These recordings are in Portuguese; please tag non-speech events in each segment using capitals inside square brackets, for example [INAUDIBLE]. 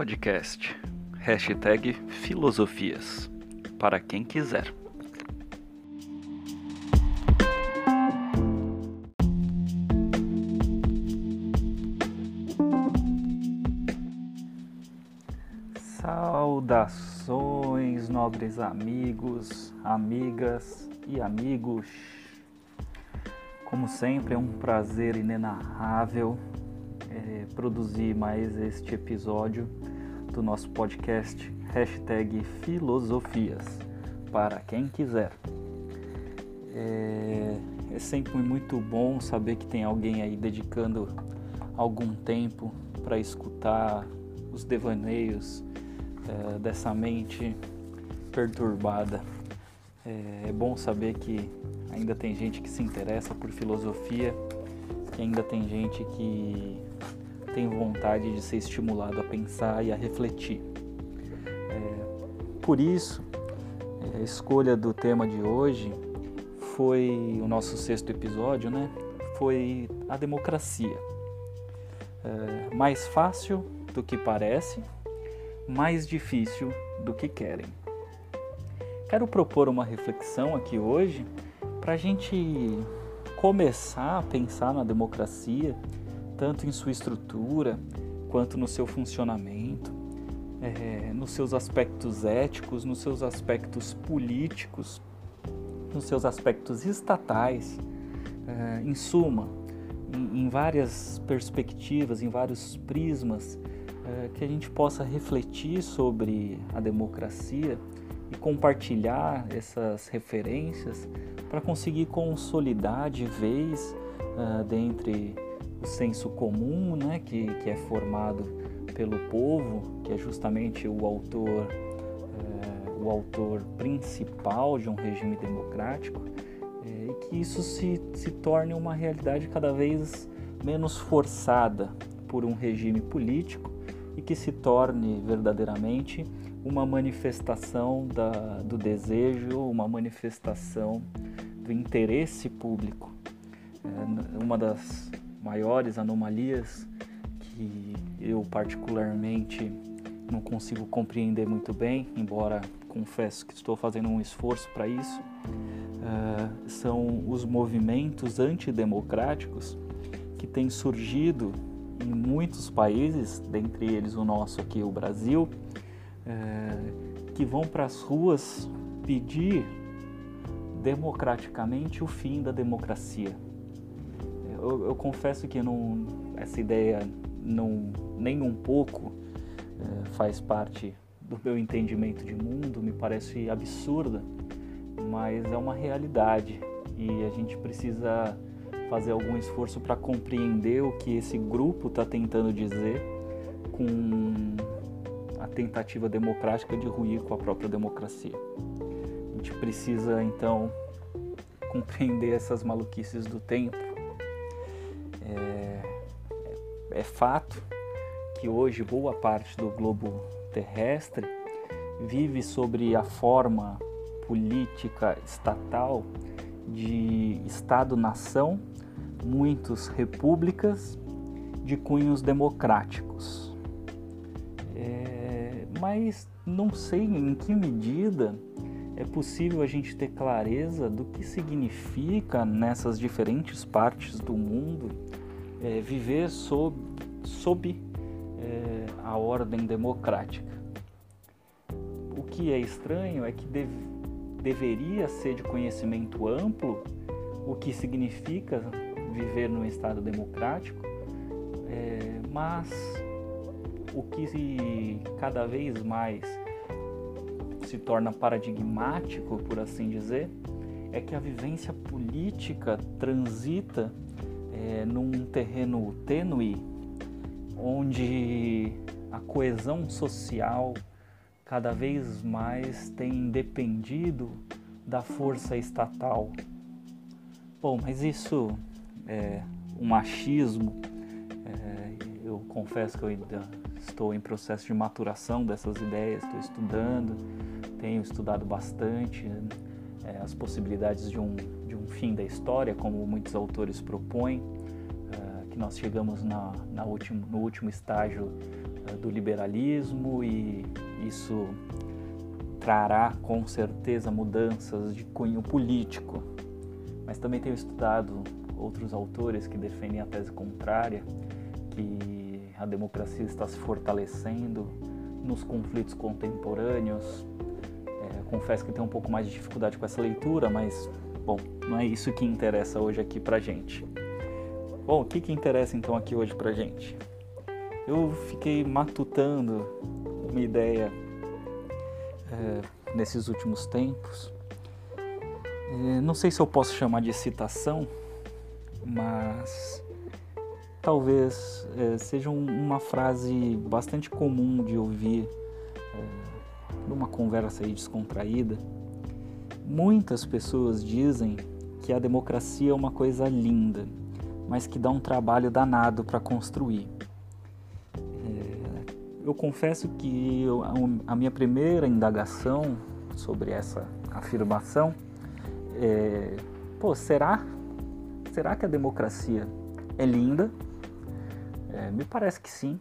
Podcast. Hashtag Filosofias. Para quem quiser. Saudações, nobres amigos, amigas e amigos. Como sempre, é um prazer inenarrável é, produzir mais este episódio do nosso podcast hashtag Filosofias para quem quiser. É, é sempre muito bom saber que tem alguém aí dedicando algum tempo para escutar os devaneios é, dessa mente perturbada. É, é bom saber que ainda tem gente que se interessa por filosofia, que ainda tem gente que tem vontade de ser estimulado a pensar e a refletir. É, por isso, é, a escolha do tema de hoje foi o nosso sexto episódio, né? Foi a democracia. É, mais fácil do que parece, mais difícil do que querem. Quero propor uma reflexão aqui hoje para a gente começar a pensar na democracia tanto em sua estrutura quanto no seu funcionamento, é, nos seus aspectos éticos, nos seus aspectos políticos, nos seus aspectos estatais, é, em suma, em, em, várias perspectivas, em vários prismas, é, que a gente possa refletir sobre a democracia e compartilhar essas referências para conseguir consolidar de vez uh, dentre o senso comum, né, que, que é formado pelo povo, que é justamente o autor, é, o autor principal de um regime democrático, é, e que isso se, se torne uma realidade cada vez menos forçada por um regime político e que se torne verdadeiramente uma manifestação da, do desejo, uma manifestação do interesse público. É, uma das maiores anomalias que eu particularmente não consigo compreender muito bem, embora confesso que estou fazendo um esforço para isso, uh, são os movimentos antidemocráticos que têm surgido em muitos países, dentre eles o nosso aqui, o Brasil, uh, que vão para as ruas pedir democraticamente o fim da democracia eu, eu confesso que não, essa ideia não, nem um pouco é, faz parte do meu entendimento de mundo, me parece absurda, mas é uma realidade e a gente precisa fazer algum esforço para compreender o que esse grupo está tentando dizer com a tentativa democrática de ruir com a própria democracia. A gente precisa então [LAUGHS] compreender essas maluquices do tempo é fato que hoje boa parte do globo terrestre vive sobre a forma política estatal de Estado-nação, muitos repúblicas de cunhos democráticos. É, mas não sei em que medida é possível a gente ter clareza do que significa nessas diferentes partes do mundo é, viver sob, sob é, a ordem democrática. O que é estranho é que deve, deveria ser de conhecimento amplo o que significa viver num Estado democrático, é, mas o que cada vez mais se torna paradigmático, por assim dizer, é que a vivência política transita é, num terreno tênue, onde a coesão social cada vez mais tem dependido da força estatal. Bom, mas isso é um machismo. É, eu confesso que eu ainda estou em processo de maturação dessas ideias, estou estudando, tenho estudado bastante é, as possibilidades de um fim da história, como muitos autores propõem, uh, que nós chegamos na, na último, no último estágio uh, do liberalismo e isso trará com certeza mudanças de cunho político. Mas também tenho estudado outros autores que defendem a tese contrária, que a democracia está se fortalecendo nos conflitos contemporâneos. É, confesso que tenho um pouco mais de dificuldade com essa leitura, mas bom, não é isso que interessa hoje aqui pra gente. Bom, o que, que interessa então aqui hoje pra gente? Eu fiquei matutando uma ideia é, nesses últimos tempos. É, não sei se eu posso chamar de citação, mas talvez é, seja um, uma frase bastante comum de ouvir numa conversa aí descontraída. Muitas pessoas dizem que a democracia é uma coisa linda, mas que dá um trabalho danado para construir. É, eu confesso que eu, a minha primeira indagação sobre essa afirmação é: pô, será? Será que a democracia é linda? É, me parece que sim,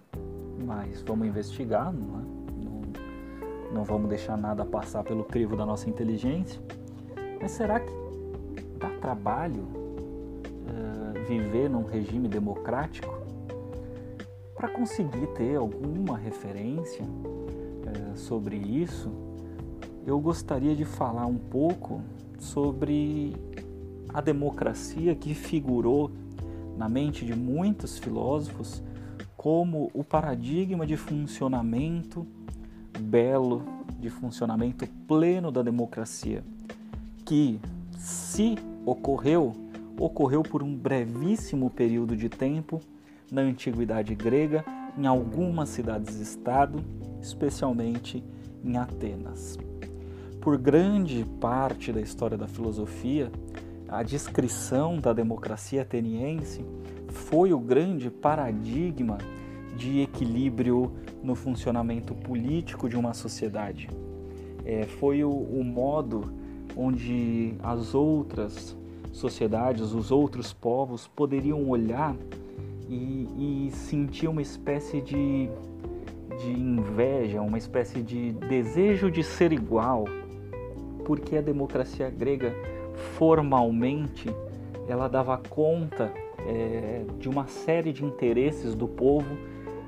mas vamos investigar, não, é? não, não, vamos deixar nada passar pelo crivo da nossa inteligência. Mas será que dá trabalho uh, viver num regime democrático? Para conseguir ter alguma referência uh, sobre isso, eu gostaria de falar um pouco sobre a democracia que figurou na mente de muitos filósofos como o paradigma de funcionamento belo, de funcionamento pleno da democracia, que, se ocorreu, ocorreu por um brevíssimo período de tempo na antiguidade grega, em algumas cidades-estado, especialmente em Atenas. Por grande parte da história da filosofia, a descrição da democracia ateniense foi o grande paradigma de equilíbrio no funcionamento político de uma sociedade. É, foi o, o modo onde as outras sociedades, os outros povos poderiam olhar e, e sentir uma espécie de, de inveja, uma espécie de desejo de ser igual, porque a democracia grega formalmente ela dava conta é, de uma série de interesses do povo.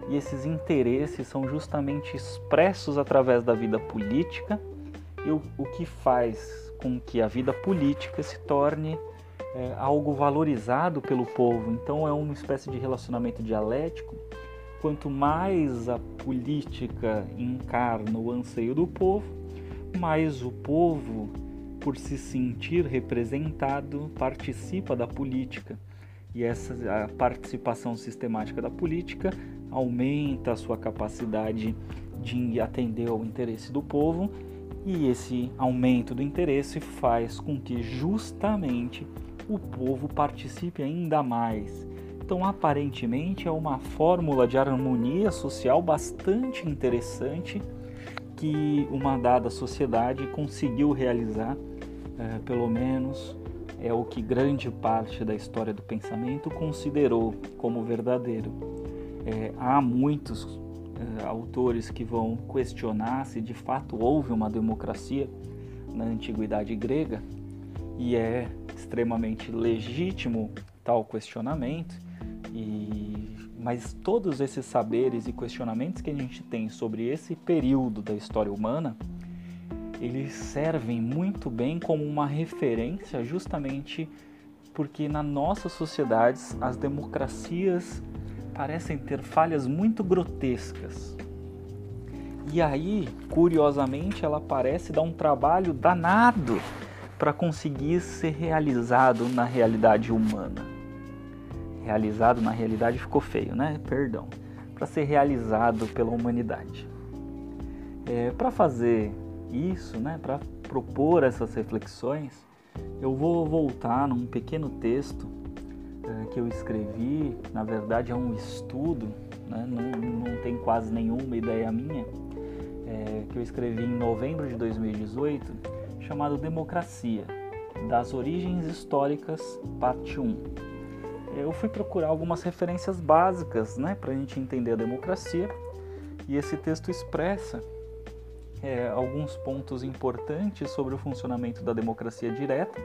E esses interesses são justamente expressos através da vida política e o, o que faz com que a vida política se torne é, algo valorizado pelo povo. Então é uma espécie de relacionamento dialético. Quanto mais a política encarna o anseio do povo, mais o povo por se sentir representado, participa da política. E essa a participação sistemática da política aumenta a sua capacidade de atender ao interesse do povo, e esse aumento do interesse faz com que justamente o povo participe ainda mais. Então, aparentemente, é uma fórmula de harmonia social bastante interessante que uma dada sociedade conseguiu realizar é, pelo menos é o que grande parte da história do pensamento considerou como verdadeiro. É, há muitos é, autores que vão questionar se de fato houve uma democracia na antiguidade grega e é extremamente legítimo tal questionamento e mas todos esses saberes e questionamentos que a gente tem sobre esse período da história humana eles servem muito bem como uma referência justamente porque na nossas sociedades as democracias parecem ter falhas muito grotescas. E aí, curiosamente, ela parece dar um trabalho danado para conseguir ser realizado na realidade humana. Realizado na realidade ficou feio, né? Perdão. Para ser realizado pela humanidade. É, para fazer isso, né, para propor essas reflexões, eu vou voltar num pequeno texto que eu escrevi, na verdade é um estudo, né, não, não tem quase nenhuma ideia minha, é, que eu escrevi em novembro de 2018, chamado Democracia, das origens históricas, parte 1. Eu fui procurar algumas referências básicas né, para a gente entender a democracia E esse texto expressa é, alguns pontos importantes sobre o funcionamento da democracia direta,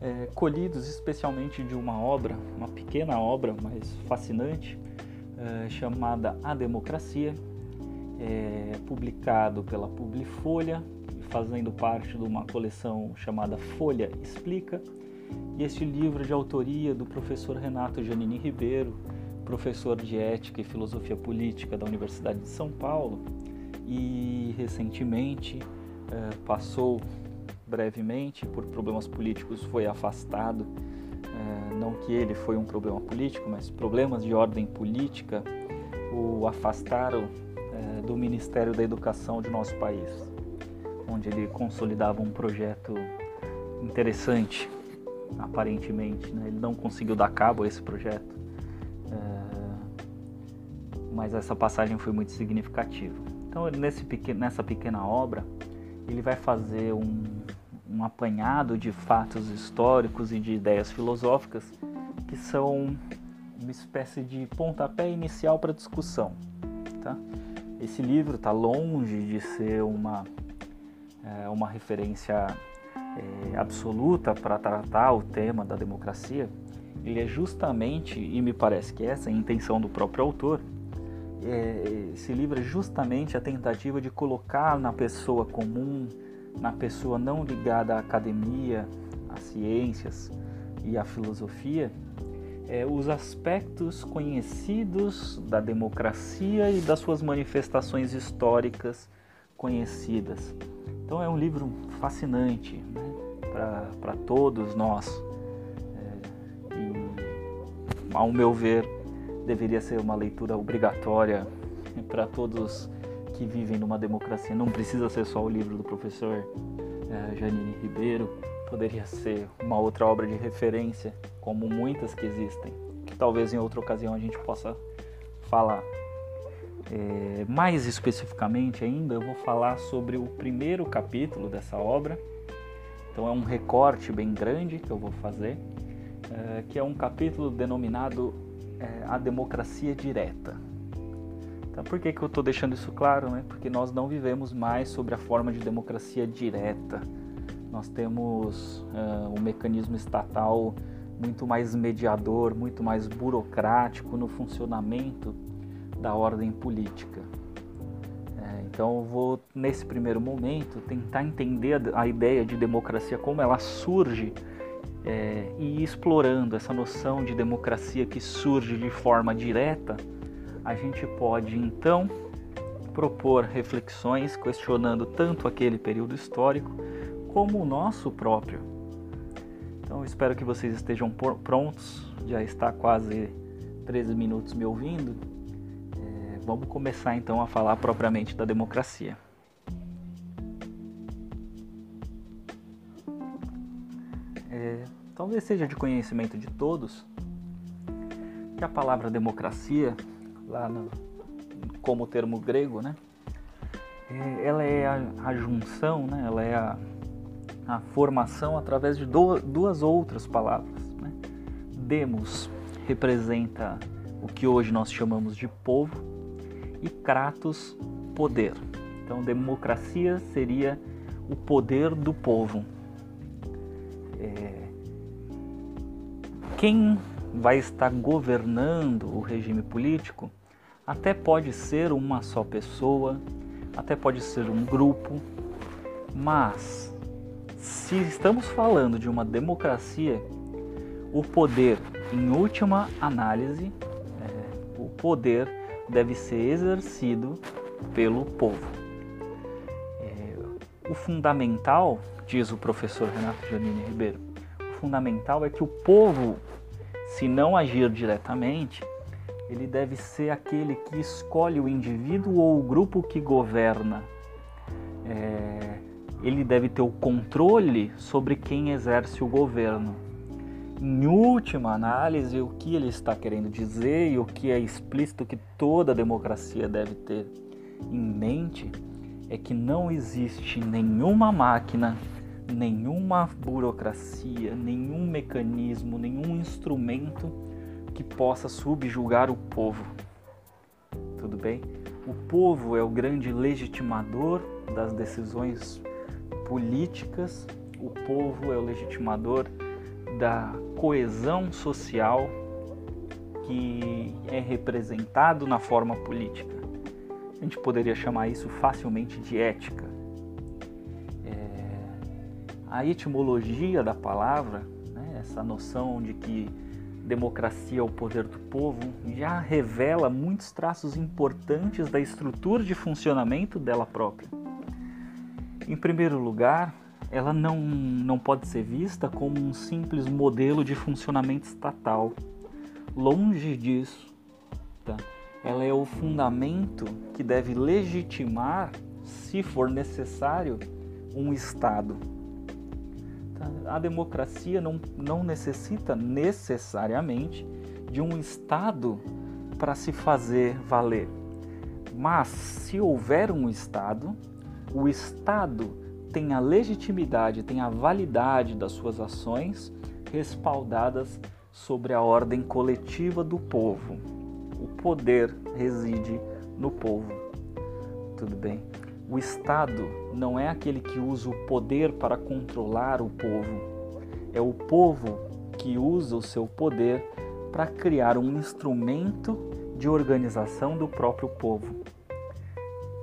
é, colhidos especialmente de uma obra, uma pequena obra, mas fascinante, é, chamada A Democracia, é, publicado pela Publifolha, fazendo parte de uma coleção chamada Folha Explica. E este livro de autoria do professor Renato Janini Ribeiro, professor de Ética e Filosofia Política da Universidade de São Paulo, e recentemente eh, passou brevemente por problemas políticos, foi afastado. Eh, não que ele foi um problema político, mas problemas de ordem política o afastaram eh, do Ministério da Educação de nosso país, onde ele consolidava um projeto interessante, aparentemente. Né? Ele não conseguiu dar cabo a esse projeto, mas essa passagem foi muito significativa. Então, nesse, nessa pequena obra, ele vai fazer um, um apanhado de fatos históricos e de ideias filosóficas que são uma espécie de pontapé inicial para a discussão. Tá? Esse livro está longe de ser uma, é, uma referência é, absoluta para tratar o tema da democracia. Ele é justamente, e me parece que essa é a intenção do próprio autor, é, esse livro é justamente a tentativa de colocar na pessoa comum, na pessoa não ligada à academia, às ciências e à filosofia, é, os aspectos conhecidos da democracia e das suas manifestações históricas conhecidas. Então é um livro fascinante né, para todos nós. É, e, ao meu ver, deveria ser uma leitura obrigatória [LAUGHS] para todos que vivem numa democracia. Não precisa ser só o livro do professor é, Janine Ribeiro, poderia ser uma outra obra de referência, como muitas que existem, que talvez em outra ocasião a gente possa falar. É, mais especificamente ainda, eu vou falar sobre o primeiro capítulo dessa obra. Então é um recorte bem grande que eu vou fazer, é, que é um capítulo denominado é, a democracia direta. Então, por que, que eu estou deixando isso claro? Né? Porque nós não vivemos mais sobre a forma de democracia direta. Nós temos uh, um mecanismo estatal muito mais mediador, muito mais burocrático no funcionamento da ordem política. É, então, eu vou, nesse primeiro momento, tentar entender a, a ideia de democracia, como ela surge é, e explorando essa noção de democracia que surge de forma direta, a gente pode então propor reflexões questionando tanto aquele período histórico como o nosso próprio. Então espero que vocês estejam prontos, já está quase 13 minutos me ouvindo. É, vamos começar então a falar propriamente da democracia. talvez seja de conhecimento de todos, que a palavra democracia, lá no, como termo grego, né, é, ela é a, a junção, né, ela é a, a formação através de do, duas outras palavras. Né? Demos representa o que hoje nós chamamos de povo e kratos, poder. Então, democracia seria o poder do povo. É, quem vai estar governando o regime político até pode ser uma só pessoa, até pode ser um grupo, mas se estamos falando de uma democracia, o poder, em última análise, é, o poder deve ser exercido pelo povo. É, o fundamental, diz o professor Renato Janine Ribeiro, o fundamental é que o povo se não agir diretamente, ele deve ser aquele que escolhe o indivíduo ou o grupo que governa. É, ele deve ter o controle sobre quem exerce o governo. Em última análise, o que ele está querendo dizer e o que é explícito que toda democracia deve ter em mente é que não existe nenhuma máquina nenhuma burocracia, nenhum mecanismo, nenhum instrumento que possa subjugar o povo. Tudo bem? O povo é o grande legitimador das decisões políticas, o povo é o legitimador da coesão social que é representado na forma política. A gente poderia chamar isso facilmente de ética. É... A etimologia da palavra, né, essa noção de que democracia é o poder do povo, já revela muitos traços importantes da estrutura de funcionamento dela própria. Em primeiro lugar, ela não, não pode ser vista como um simples modelo de funcionamento estatal. Longe disso. Tá? Ela é o fundamento que deve legitimar, se for necessário, um Estado. Tá? A democracia não, não necessita necessariamente de um Estado para se fazer valer. Mas, se houver um Estado, o Estado tem a legitimidade, tem a validade das suas ações respaldadas sobre a ordem coletiva do povo. O poder reside no povo. Tudo bem? O Estado não é aquele que usa o poder para controlar o povo. É o povo que usa o seu poder para criar um instrumento de organização do próprio povo.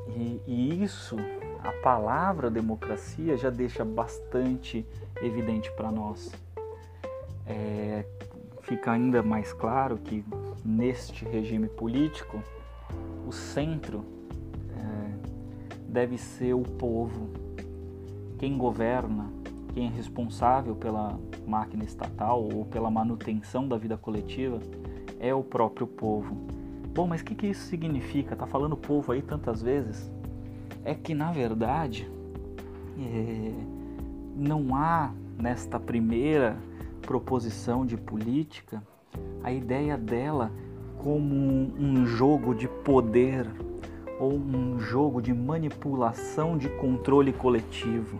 E, e isso a palavra democracia já deixa bastante evidente para nós. É, fica ainda mais claro que neste regime político, o centro deve ser o povo. Quem governa, quem é responsável pela máquina estatal ou pela manutenção da vida coletiva é o próprio povo. Bom, mas o que, que isso significa? Tá falando povo aí tantas vezes? é que na verdade é, não há nesta primeira proposição de política a ideia dela como um jogo de poder ou um jogo de manipulação de controle coletivo.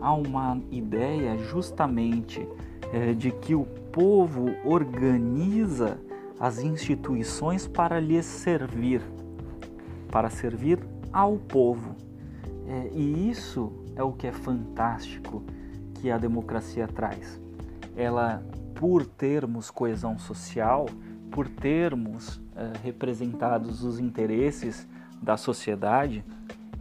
Há uma ideia justamente é, de que o povo organiza as instituições para lhes servir, para servir ao povo. É, e isso é o que é fantástico que a democracia traz. Ela, por termos coesão social, por termos representados os interesses da sociedade,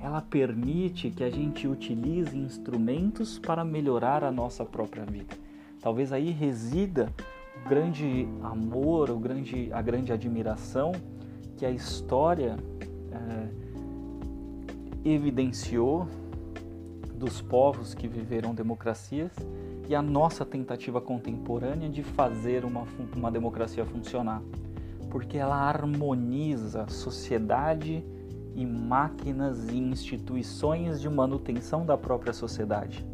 ela permite que a gente utilize instrumentos para melhorar a nossa própria vida. Talvez aí resida o grande amor, o grande, a grande admiração que a história é, evidenciou dos povos que viveram democracias e a nossa tentativa contemporânea de fazer uma, uma democracia funcionar. Porque ela harmoniza sociedade e máquinas e instituições de manutenção da própria sociedade.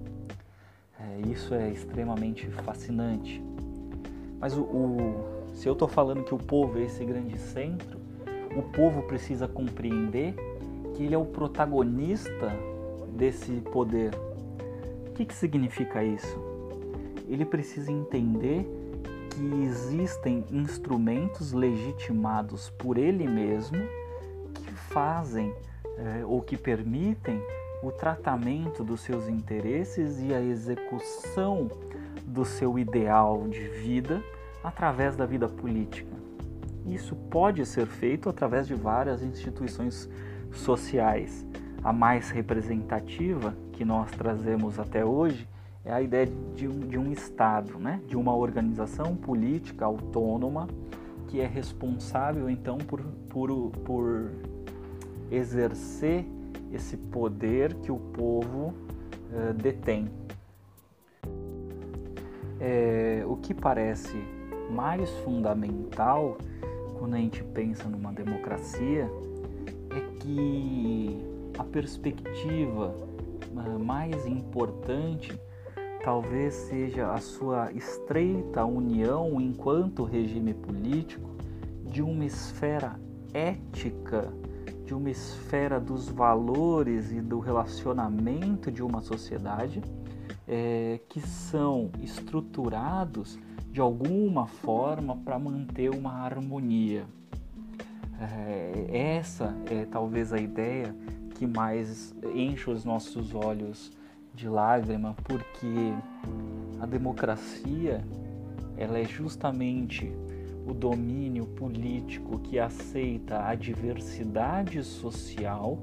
É, isso é extremamente fascinante. Mas o, o se eu estou falando que o povo é esse grande centro, o povo precisa compreender que ele é o protagonista desse poder. O que, que significa isso? Ele precisa entender que existem instrumentos legitimados por ele mesmo que fazem é, ou que permitem o tratamento dos seus interesses e a execução do seu ideal de vida através da vida política. Isso pode ser feito através de várias instituições sociais. A mais representativa que nós trazemos até hoje é a ideia de um, de um Estado, né? de uma organização política autônoma que é responsável então por, por, por exercer esse poder que o povo uh, detém. É, o que parece mais fundamental quando a gente pensa numa democracia é que a perspectiva ah, mais importante talvez seja a sua estreita união enquanto regime político de uma esfera ética, de uma esfera dos valores e do relacionamento de uma sociedade é, que são estruturados de alguma forma para manter uma harmonia. É, essa é talvez a ideia que mais enche os nossos olhos de lágrima, porque a democracia ela é justamente o domínio político que aceita a diversidade social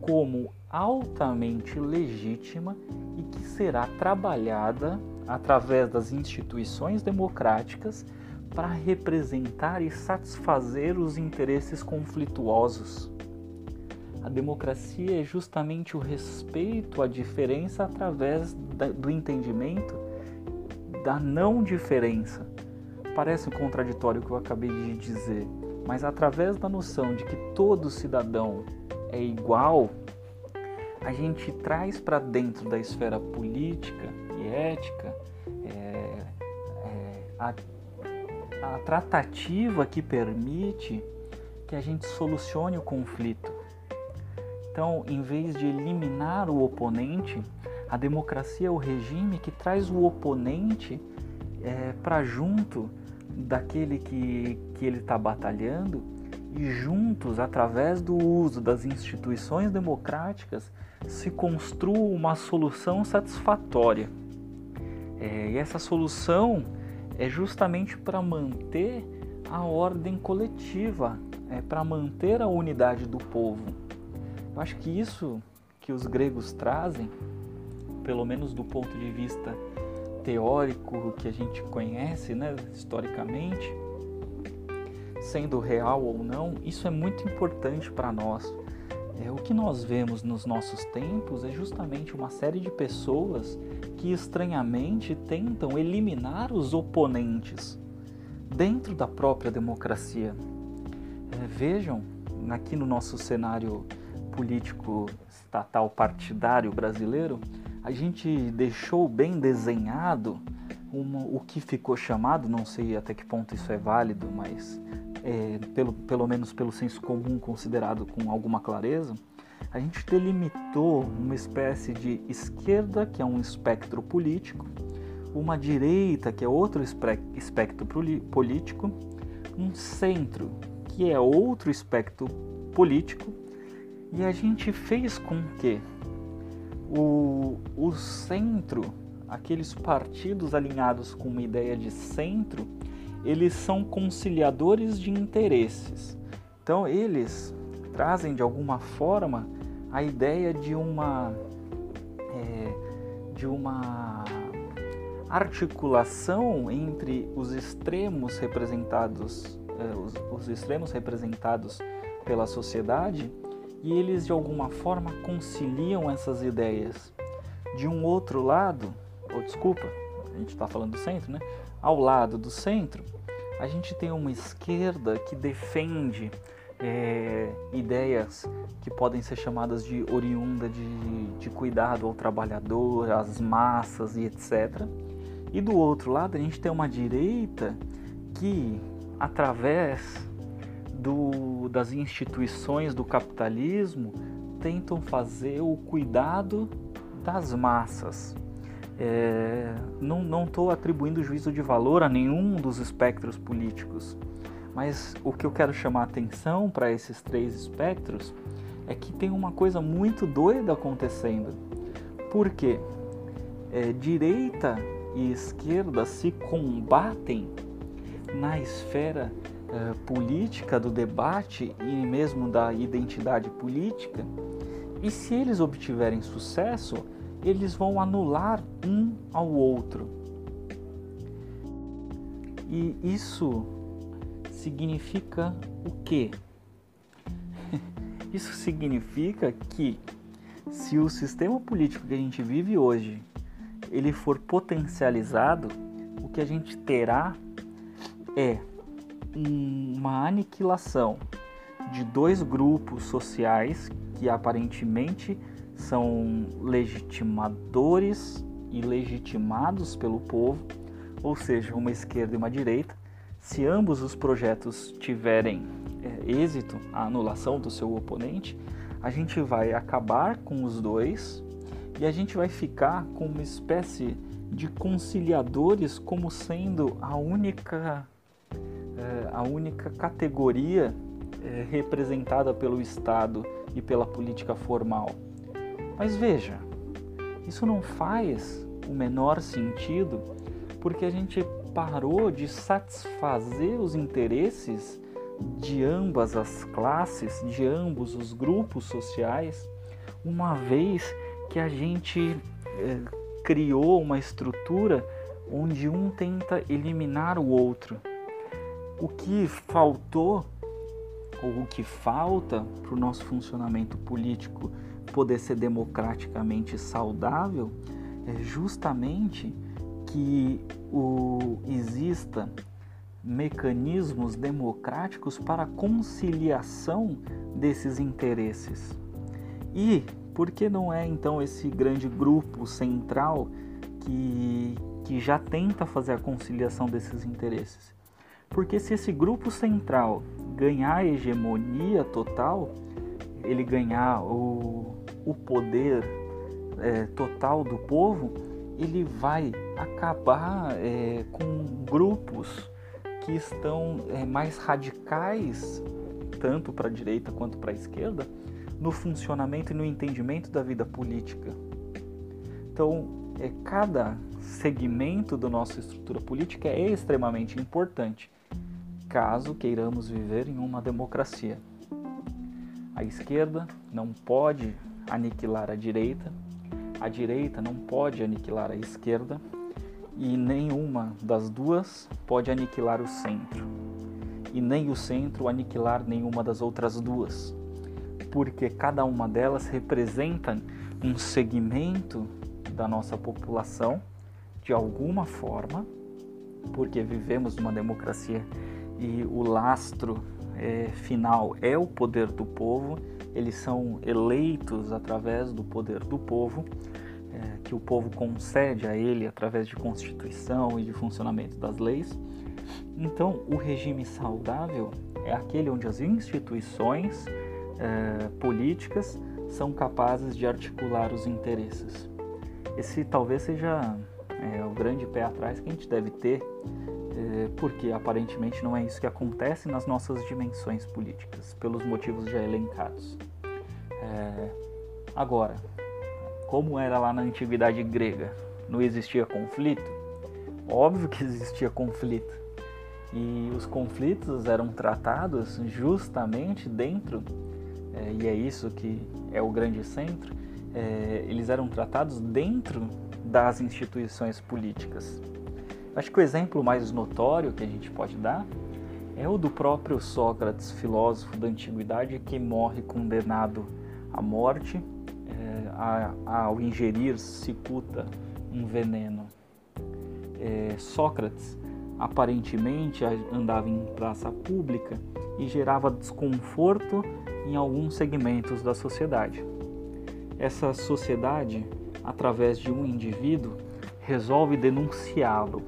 como altamente legítima e que será trabalhada através das instituições democráticas para representar e satisfazer os interesses conflituosos. A democracia é justamente o respeito à diferença através do entendimento da não diferença. Parece contraditório o que eu acabei de dizer, mas através da noção de que todo cidadão é igual, a gente traz para dentro da esfera política e ética é, é, a, a tratativa que permite que a gente solucione o conflito. Então, em vez de eliminar o oponente, a democracia é o regime que traz o oponente é, para junto daquele que, que ele está batalhando e juntos, através do uso das instituições democráticas, se construa uma solução satisfatória. É, e essa solução é justamente para manter a ordem coletiva, é para manter a unidade do povo. Eu acho que isso que os gregos trazem pelo menos do ponto de vista teórico que a gente conhece, né, historicamente, sendo real ou não, isso é muito importante para nós. É, o que nós vemos nos nossos tempos é justamente uma série de pessoas que estranhamente tentam eliminar os oponentes dentro da própria democracia. É, vejam, aqui no nosso cenário político estatal partidário brasileiro, a gente deixou bem desenhado uma, o que ficou chamado, não sei até que ponto isso é válido, mas é, pelo, pelo menos pelo senso comum considerado com alguma clareza, a gente delimitou uma espécie de esquerda, que é um espectro político, uma direita, que é outro espectro político, um centro, que é outro espectro político, e a gente fez com que o, o centro, aqueles partidos alinhados com uma ideia de centro, eles são conciliadores de interesses. Então, eles trazem de alguma forma a ideia de uma é, de uma articulação entre os extremos representados é, os, os extremos representados pela sociedade e eles de alguma forma conciliam essas ideias. De um outro lado, ou desculpa, a gente está falando do centro, né? Ao lado do centro, a gente tem uma esquerda que defende é, ideias que podem ser chamadas de oriunda de, de cuidado ao trabalhador, às massas e etc. E do outro lado, a gente tem uma direita que, através do, das instituições do capitalismo tentam fazer o cuidado das massas. É, não estou atribuindo juízo de valor a nenhum dos espectros políticos, mas o que eu quero chamar atenção para esses três espectros é que tem uma coisa muito doida acontecendo. Porque é, direita e esquerda se combatem na esfera eh, política, do debate e mesmo da identidade política. E se eles obtiverem sucesso, eles vão anular um ao outro. E isso significa o quê? [LAUGHS] Isso significa que se o sistema político que a gente vive hoje ele for potencializado, o que a gente terá é uma aniquilação de dois grupos sociais que aparentemente são legitimadores e legitimados pelo povo, ou seja, uma esquerda e uma direita. Se ambos os projetos tiverem é, êxito, a anulação do seu oponente, a gente vai acabar com os dois e a gente vai ficar com uma espécie de conciliadores como sendo a única é, a única categoria é, representada pelo Estado e pela política formal. Mas veja, isso não faz o menor sentido porque a gente parou de satisfazer os interesses de ambas as classes, de ambos os grupos sociais, uma vez que a gente é, criou uma estrutura onde um tenta eliminar o outro. O que faltou, ou o que falta para o nosso funcionamento político poder ser democraticamente saudável, é justamente que o, exista mecanismos democráticos para conciliação desses interesses. E por que não é então esse grande grupo central que, que já tenta fazer a conciliação desses interesses? Porque se esse grupo central ganhar a hegemonia total, ele ganhar o, o poder é, total do povo, ele vai acabar é, com grupos que estão é, mais radicais, tanto para a direita quanto para a esquerda, no funcionamento e no entendimento da vida política. Então, é, cada segmento da nossa estrutura política é extremamente importante, caso queiramos viver em uma democracia. A esquerda não pode aniquilar a direita, a direita não pode aniquilar a esquerda e nenhuma das duas pode aniquilar o centro. E nem o centro aniquilar nenhuma das outras duas, porque cada uma delas representa um segmento da nossa população de alguma forma, porque vivemos numa democracia e o lastro é, final é o poder do povo, eles são eleitos através do poder do povo, é, que o povo concede a ele através de constituição e de funcionamento das leis. Então, o regime saudável é aquele onde as instituições é, políticas são capazes de articular os interesses. Esse talvez seja é, o grande pé atrás que a gente deve ter é, porque aparentemente não é isso que acontece nas nossas dimensões políticas, pelos motivos já elencados. É, agora, como era lá na antiguidade grega, não existia conflito? Óbvio que existia conflito. E os conflitos eram tratados justamente dentro, é, e é isso que é o grande centro, é, eles eram tratados dentro das instituições políticas. Acho que o exemplo mais notório que a gente pode dar é o do próprio Sócrates, filósofo da antiguidade, que morre condenado à morte é, ao ingerir cicuta, um veneno. É, Sócrates aparentemente andava em praça pública e gerava desconforto em alguns segmentos da sociedade. Essa sociedade, através de um indivíduo, resolve denunciá-lo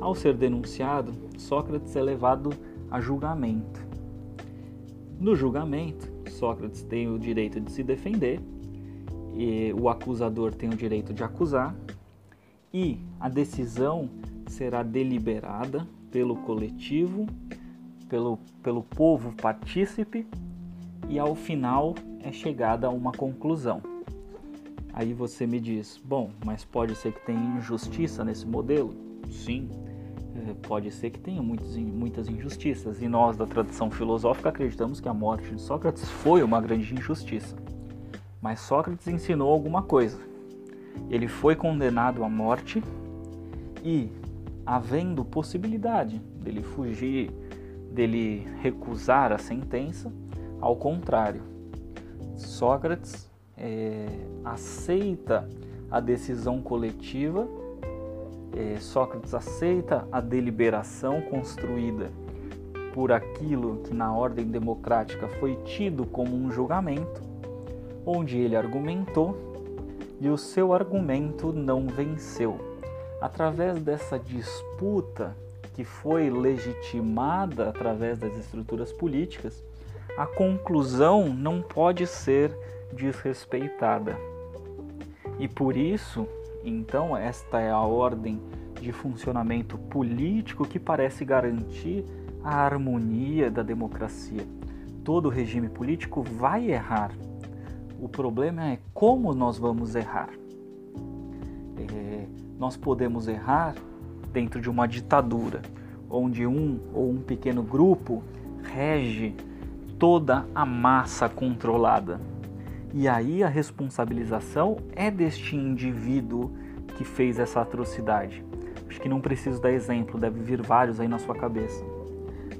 ao ser denunciado, Sócrates é levado a julgamento. No julgamento, Sócrates tem o direito de se defender, e o acusador tem o direito de acusar, e a decisão será deliberada pelo coletivo, pelo, pelo povo partícipe, e ao final é chegada a uma conclusão. Aí você me diz, bom, mas pode ser que tenha injustiça nesse modelo? Sim, é, pode ser que tenha muitos, muitas injustiças, e nós da tradição filosófica acreditamos que a morte de Sócrates foi uma grande injustiça. Mas Sócrates ensinou alguma coisa. Ele foi condenado à morte e, havendo possibilidade dele fugir, dele recusar a sentença, ao contrário, Sócrates é, aceita a decisão coletiva é, Sócrates aceita a deliberação construída por aquilo que na ordem democrática foi tido como um julgamento, onde ele argumentou e o seu argumento não venceu. Através dessa disputa que foi legitimada através das estruturas políticas, a conclusão não pode ser desrespeitada. E por isso, então, esta é a ordem de funcionamento político que parece garantir a harmonia da democracia. Todo regime político vai errar. O problema é como nós vamos errar. É, nós podemos errar dentro de uma ditadura, onde um ou um pequeno grupo rege toda a massa controlada. E aí a responsabilização é deste indivíduo que fez essa atrocidade. Acho que não preciso dar exemplo, deve vir vários aí na sua cabeça.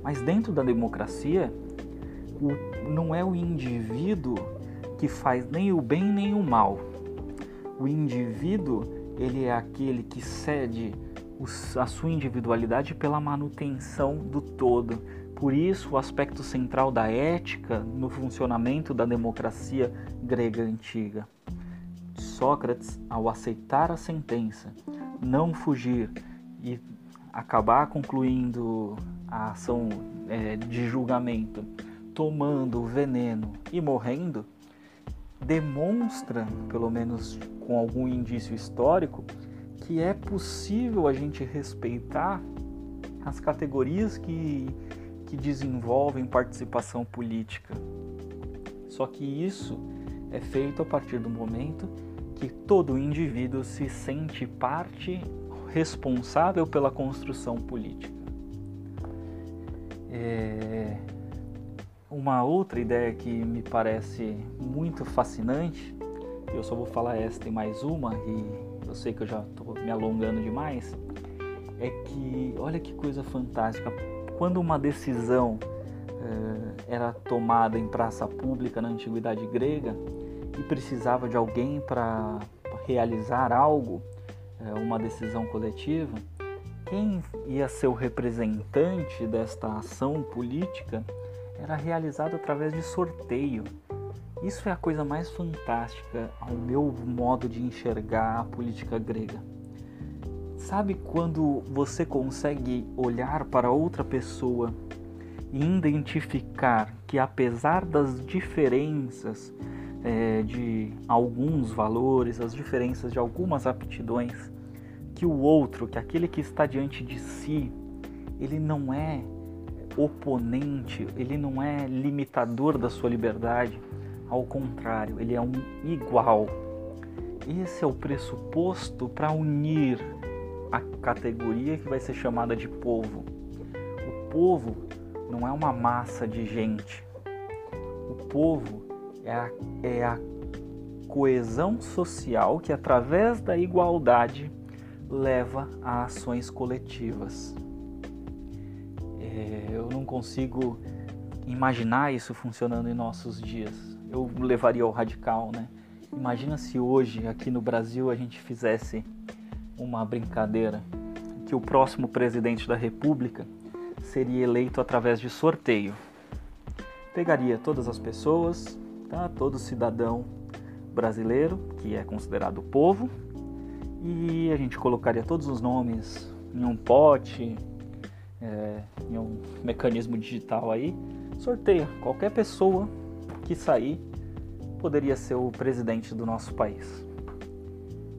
Mas dentro da democracia, o, não é o indivíduo que faz nem o bem nem o mal. O indivíduo, ele é aquele que cede a sua individualidade pela manutenção do todo. Por isso, o aspecto central da ética no funcionamento da democracia grega antiga. Sócrates, ao aceitar a sentença, não fugir e acabar concluindo a ação é, de julgamento, tomando o veneno e morrendo, demonstra, pelo menos com algum indício histórico, que é possível a gente respeitar as categorias que, que desenvolvem participação política. Só que isso é feito a partir do momento que todo indivíduo se sente parte responsável pela construção política. É... Uma outra ideia que me parece muito fascinante, eu só vou falar esta e mais uma, e eu sei que eu já estou me alongando demais, é que olha que coisa fantástica. Quando uma decisão é, era tomada em praça pública na antiguidade grega e precisava de alguém para realizar algo, é, uma decisão coletiva, quem ia ser o representante desta ação política era realizado através de sorteio. Isso é a coisa mais fantástica ao meu modo de enxergar a política grega. Sabe quando você consegue olhar para outra pessoa e identificar que, apesar das diferenças é, de alguns valores, as diferenças de algumas aptidões, que o outro, que aquele que está diante de si, ele não é oponente, ele não é limitador da sua liberdade, ao contrário, ele é um igual. Esse é o pressuposto para unir a categoria que vai ser chamada de povo. O povo não é uma massa de gente. O povo é a, é a coesão social que, através da igualdade, leva a ações coletivas. É, eu não consigo imaginar isso funcionando em nossos dias. Eu levaria ao radical, né? Imagina se hoje, aqui no Brasil, a gente fizesse uma brincadeira que o próximo presidente da República seria eleito através de sorteio. Pegaria todas as pessoas, tá? todo cidadão brasileiro, que é considerado povo, e a gente colocaria todos os nomes em um pote, é, em um mecanismo digital aí, sorteia. Qualquer pessoa que sair poderia ser o presidente do nosso país.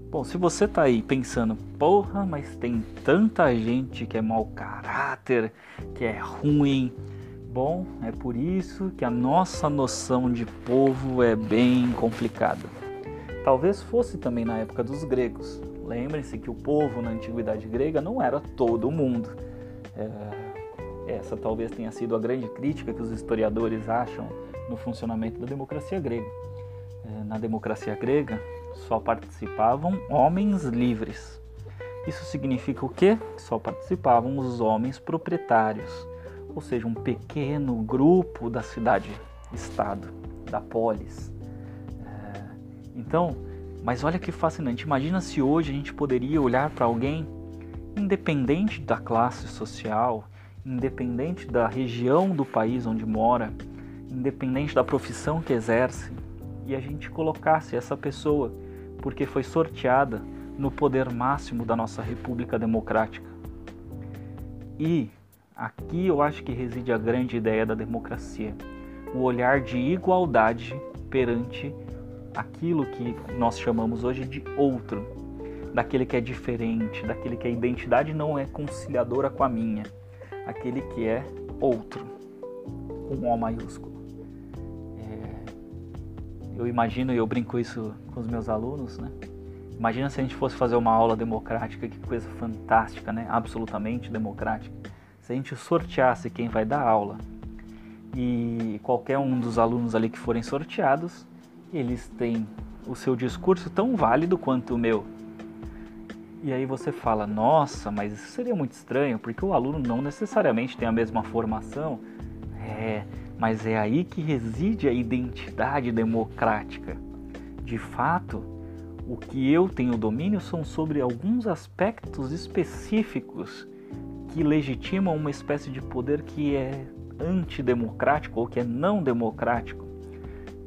Bom, se você tá aí pensando, porra, mas tem tanta gente que é mau caráter, que é ruim, Bom, é por isso que a nossa noção de povo é bem complicada. Talvez fosse também na época dos gregos. Lembrem-se que o povo na antiguidade grega não era todo mundo. É, essa talvez tenha sido a grande crítica que os historiadores acham no funcionamento da democracia grega. É, na democracia grega só participavam homens livres. Isso significa o quê? Só participavam os homens proprietários ou seja, um pequeno grupo da cidade-estado, da polis. É, então, mas olha que fascinante. Imagina se hoje a gente poderia olhar para alguém, independente da classe social, independente da região do país onde mora, independente da profissão que exerce, e a gente colocasse essa pessoa, porque foi sorteada no poder máximo da nossa República Democrática. E Aqui eu acho que reside a grande ideia da democracia, o olhar de igualdade perante aquilo que nós chamamos hoje de outro, daquele que é diferente, daquele que a identidade não é conciliadora com a minha, aquele que é outro, com O maiúsculo. Eu imagino e eu brinco isso com os meus alunos, né? Imagina se a gente fosse fazer uma aula democrática, que coisa fantástica, né? Absolutamente democrática. Se a gente sorteasse quem vai dar aula e qualquer um dos alunos ali que forem sorteados, eles têm o seu discurso tão válido quanto o meu. E aí você fala, nossa, mas isso seria muito estranho, porque o aluno não necessariamente tem a mesma formação. É, mas é aí que reside a identidade democrática. De fato, o que eu tenho domínio são sobre alguns aspectos específicos que legitimam uma espécie de poder que é antidemocrático ou que é não democrático.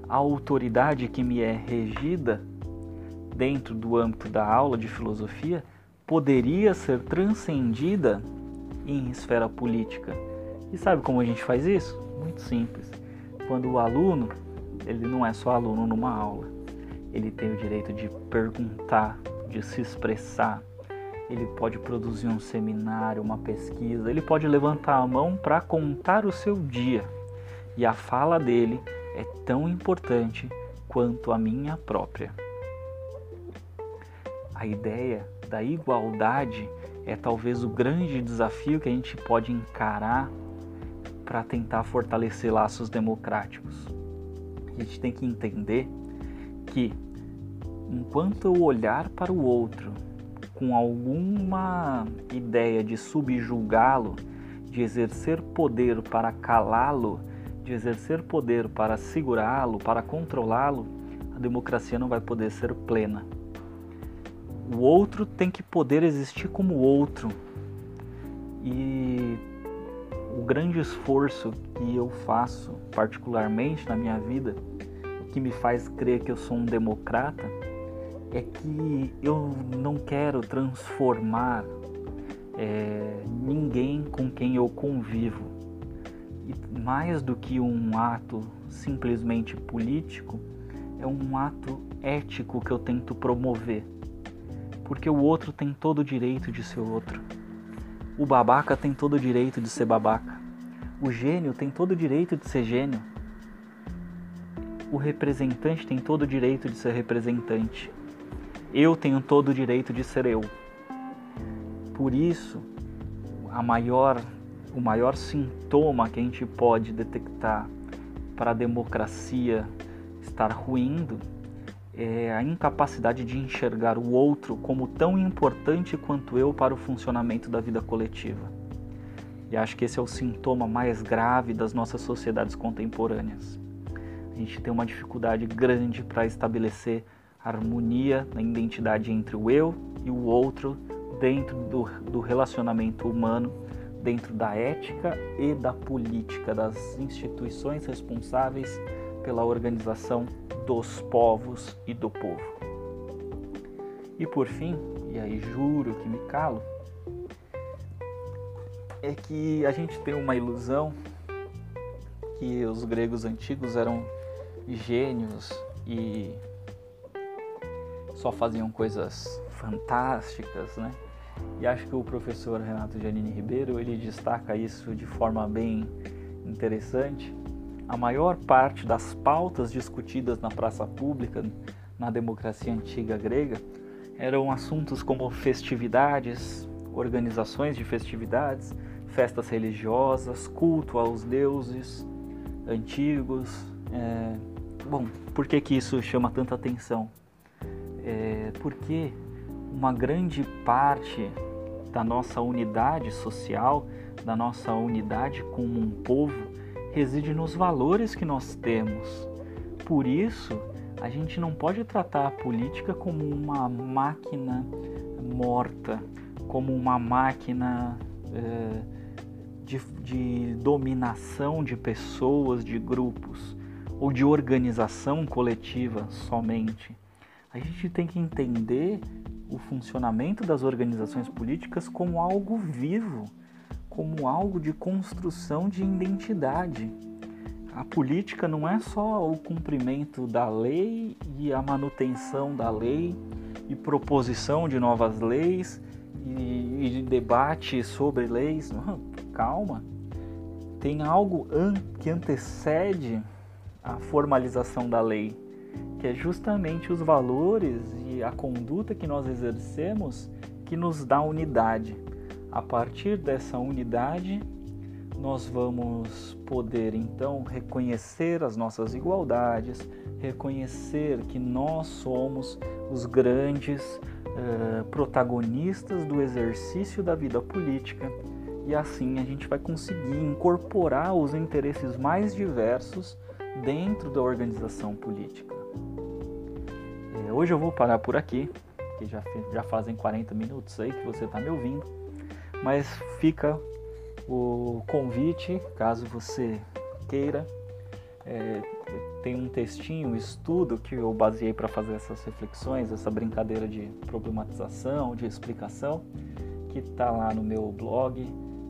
A autoridade que me é regida dentro do âmbito da aula de filosofia poderia ser transcendida em esfera política. E sabe como a gente faz isso? Muito simples. Quando o aluno, ele não é só aluno numa aula, ele tem o direito de perguntar, de se expressar. Ele pode produzir um seminário, uma pesquisa, ele pode levantar a mão para contar o seu dia. E a fala dele é tão importante quanto a minha própria. A ideia da igualdade é talvez o grande desafio que a gente pode encarar para tentar fortalecer laços democráticos. A gente tem que entender que enquanto eu olhar para o outro com alguma ideia de subjugá-lo, de exercer poder para calá-lo, de exercer poder para segurá-lo, para controlá-lo, a democracia não vai poder ser plena. O outro tem que poder existir como outro. E o grande esforço que eu faço, particularmente na minha vida, que me faz crer que eu sou um democrata é que eu não quero transformar é, ninguém com quem eu convivo. E mais do que um ato simplesmente político, é um ato ético que eu tento promover. Porque o outro tem todo o direito de ser outro. O babaca tem todo o direito de ser babaca. O gênio tem todo o direito de ser gênio o representante tem todo o direito de ser representante. Eu tenho todo o direito de ser eu. Por isso, a maior, o maior sintoma que a gente pode detectar para a democracia estar ruindo é a incapacidade de enxergar o outro como tão importante quanto eu para o funcionamento da vida coletiva. E acho que esse é o sintoma mais grave das nossas sociedades contemporâneas a gente tem uma dificuldade grande para estabelecer harmonia na identidade entre o eu e o outro dentro do, do relacionamento humano, dentro da ética e da política, das instituições responsáveis pela organização dos povos e do povo. E por fim, e aí juro que me calo, é que a gente tem uma ilusão que os gregos antigos eram gênios e só faziam coisas fantásticas, né? E acho que o professor Renato Giannini Ribeiro ele destaca isso de forma bem interessante. A maior parte das pautas discutidas na praça pública na democracia antiga grega eram assuntos como festividades, organizações de festividades, festas religiosas, culto aos deuses antigos, é, Bom, por que, que isso chama tanta atenção? É porque uma grande parte da nossa unidade social, da nossa unidade como um povo, reside nos valores que nós temos. Por isso, a gente não pode tratar a política como uma máquina morta, como uma máquina é, de, de dominação de pessoas, de grupos ou de organização coletiva somente. A gente tem que entender o funcionamento das organizações políticas como algo vivo, como algo de construção de identidade. A política não é só o cumprimento da lei e a manutenção da lei e proposição de novas leis e, e debate sobre leis. Não, calma. tem algo an que antecede a formalização da lei, que é justamente os valores e a conduta que nós exercemos que nos dá unidade. A partir dessa unidade, nós vamos poder então reconhecer as nossas igualdades, reconhecer que nós somos os grandes uh, protagonistas do exercício da vida política e assim a gente vai conseguir incorporar os interesses mais diversos dentro da organização política. É, hoje eu vou parar por aqui, que já, já fazem 40 minutos aí que você está me ouvindo, mas fica o convite, caso você queira. É, tem um textinho, um estudo que eu baseei para fazer essas reflexões, essa brincadeira de problematização, de explicação, que está lá no meu blog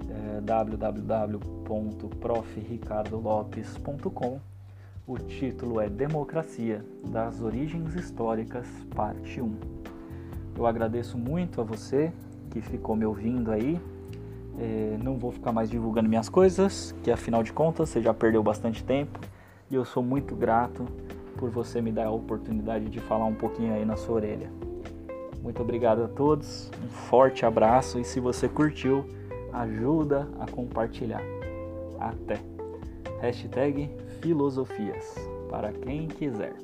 é, www.profricardolopes.com. O título é Democracia das Origens Históricas, parte 1. Eu agradeço muito a você que ficou me ouvindo aí é, não vou ficar mais divulgando minhas coisas, que afinal de contas você já perdeu bastante tempo e eu sou muito grato por você me dar a oportunidade de falar um pouquinho aí na sua orelha. Muito obrigado a todos, um forte abraço e se você curtiu, ajuda a compartilhar. Até. Hashtag Filosofias para quem quiser.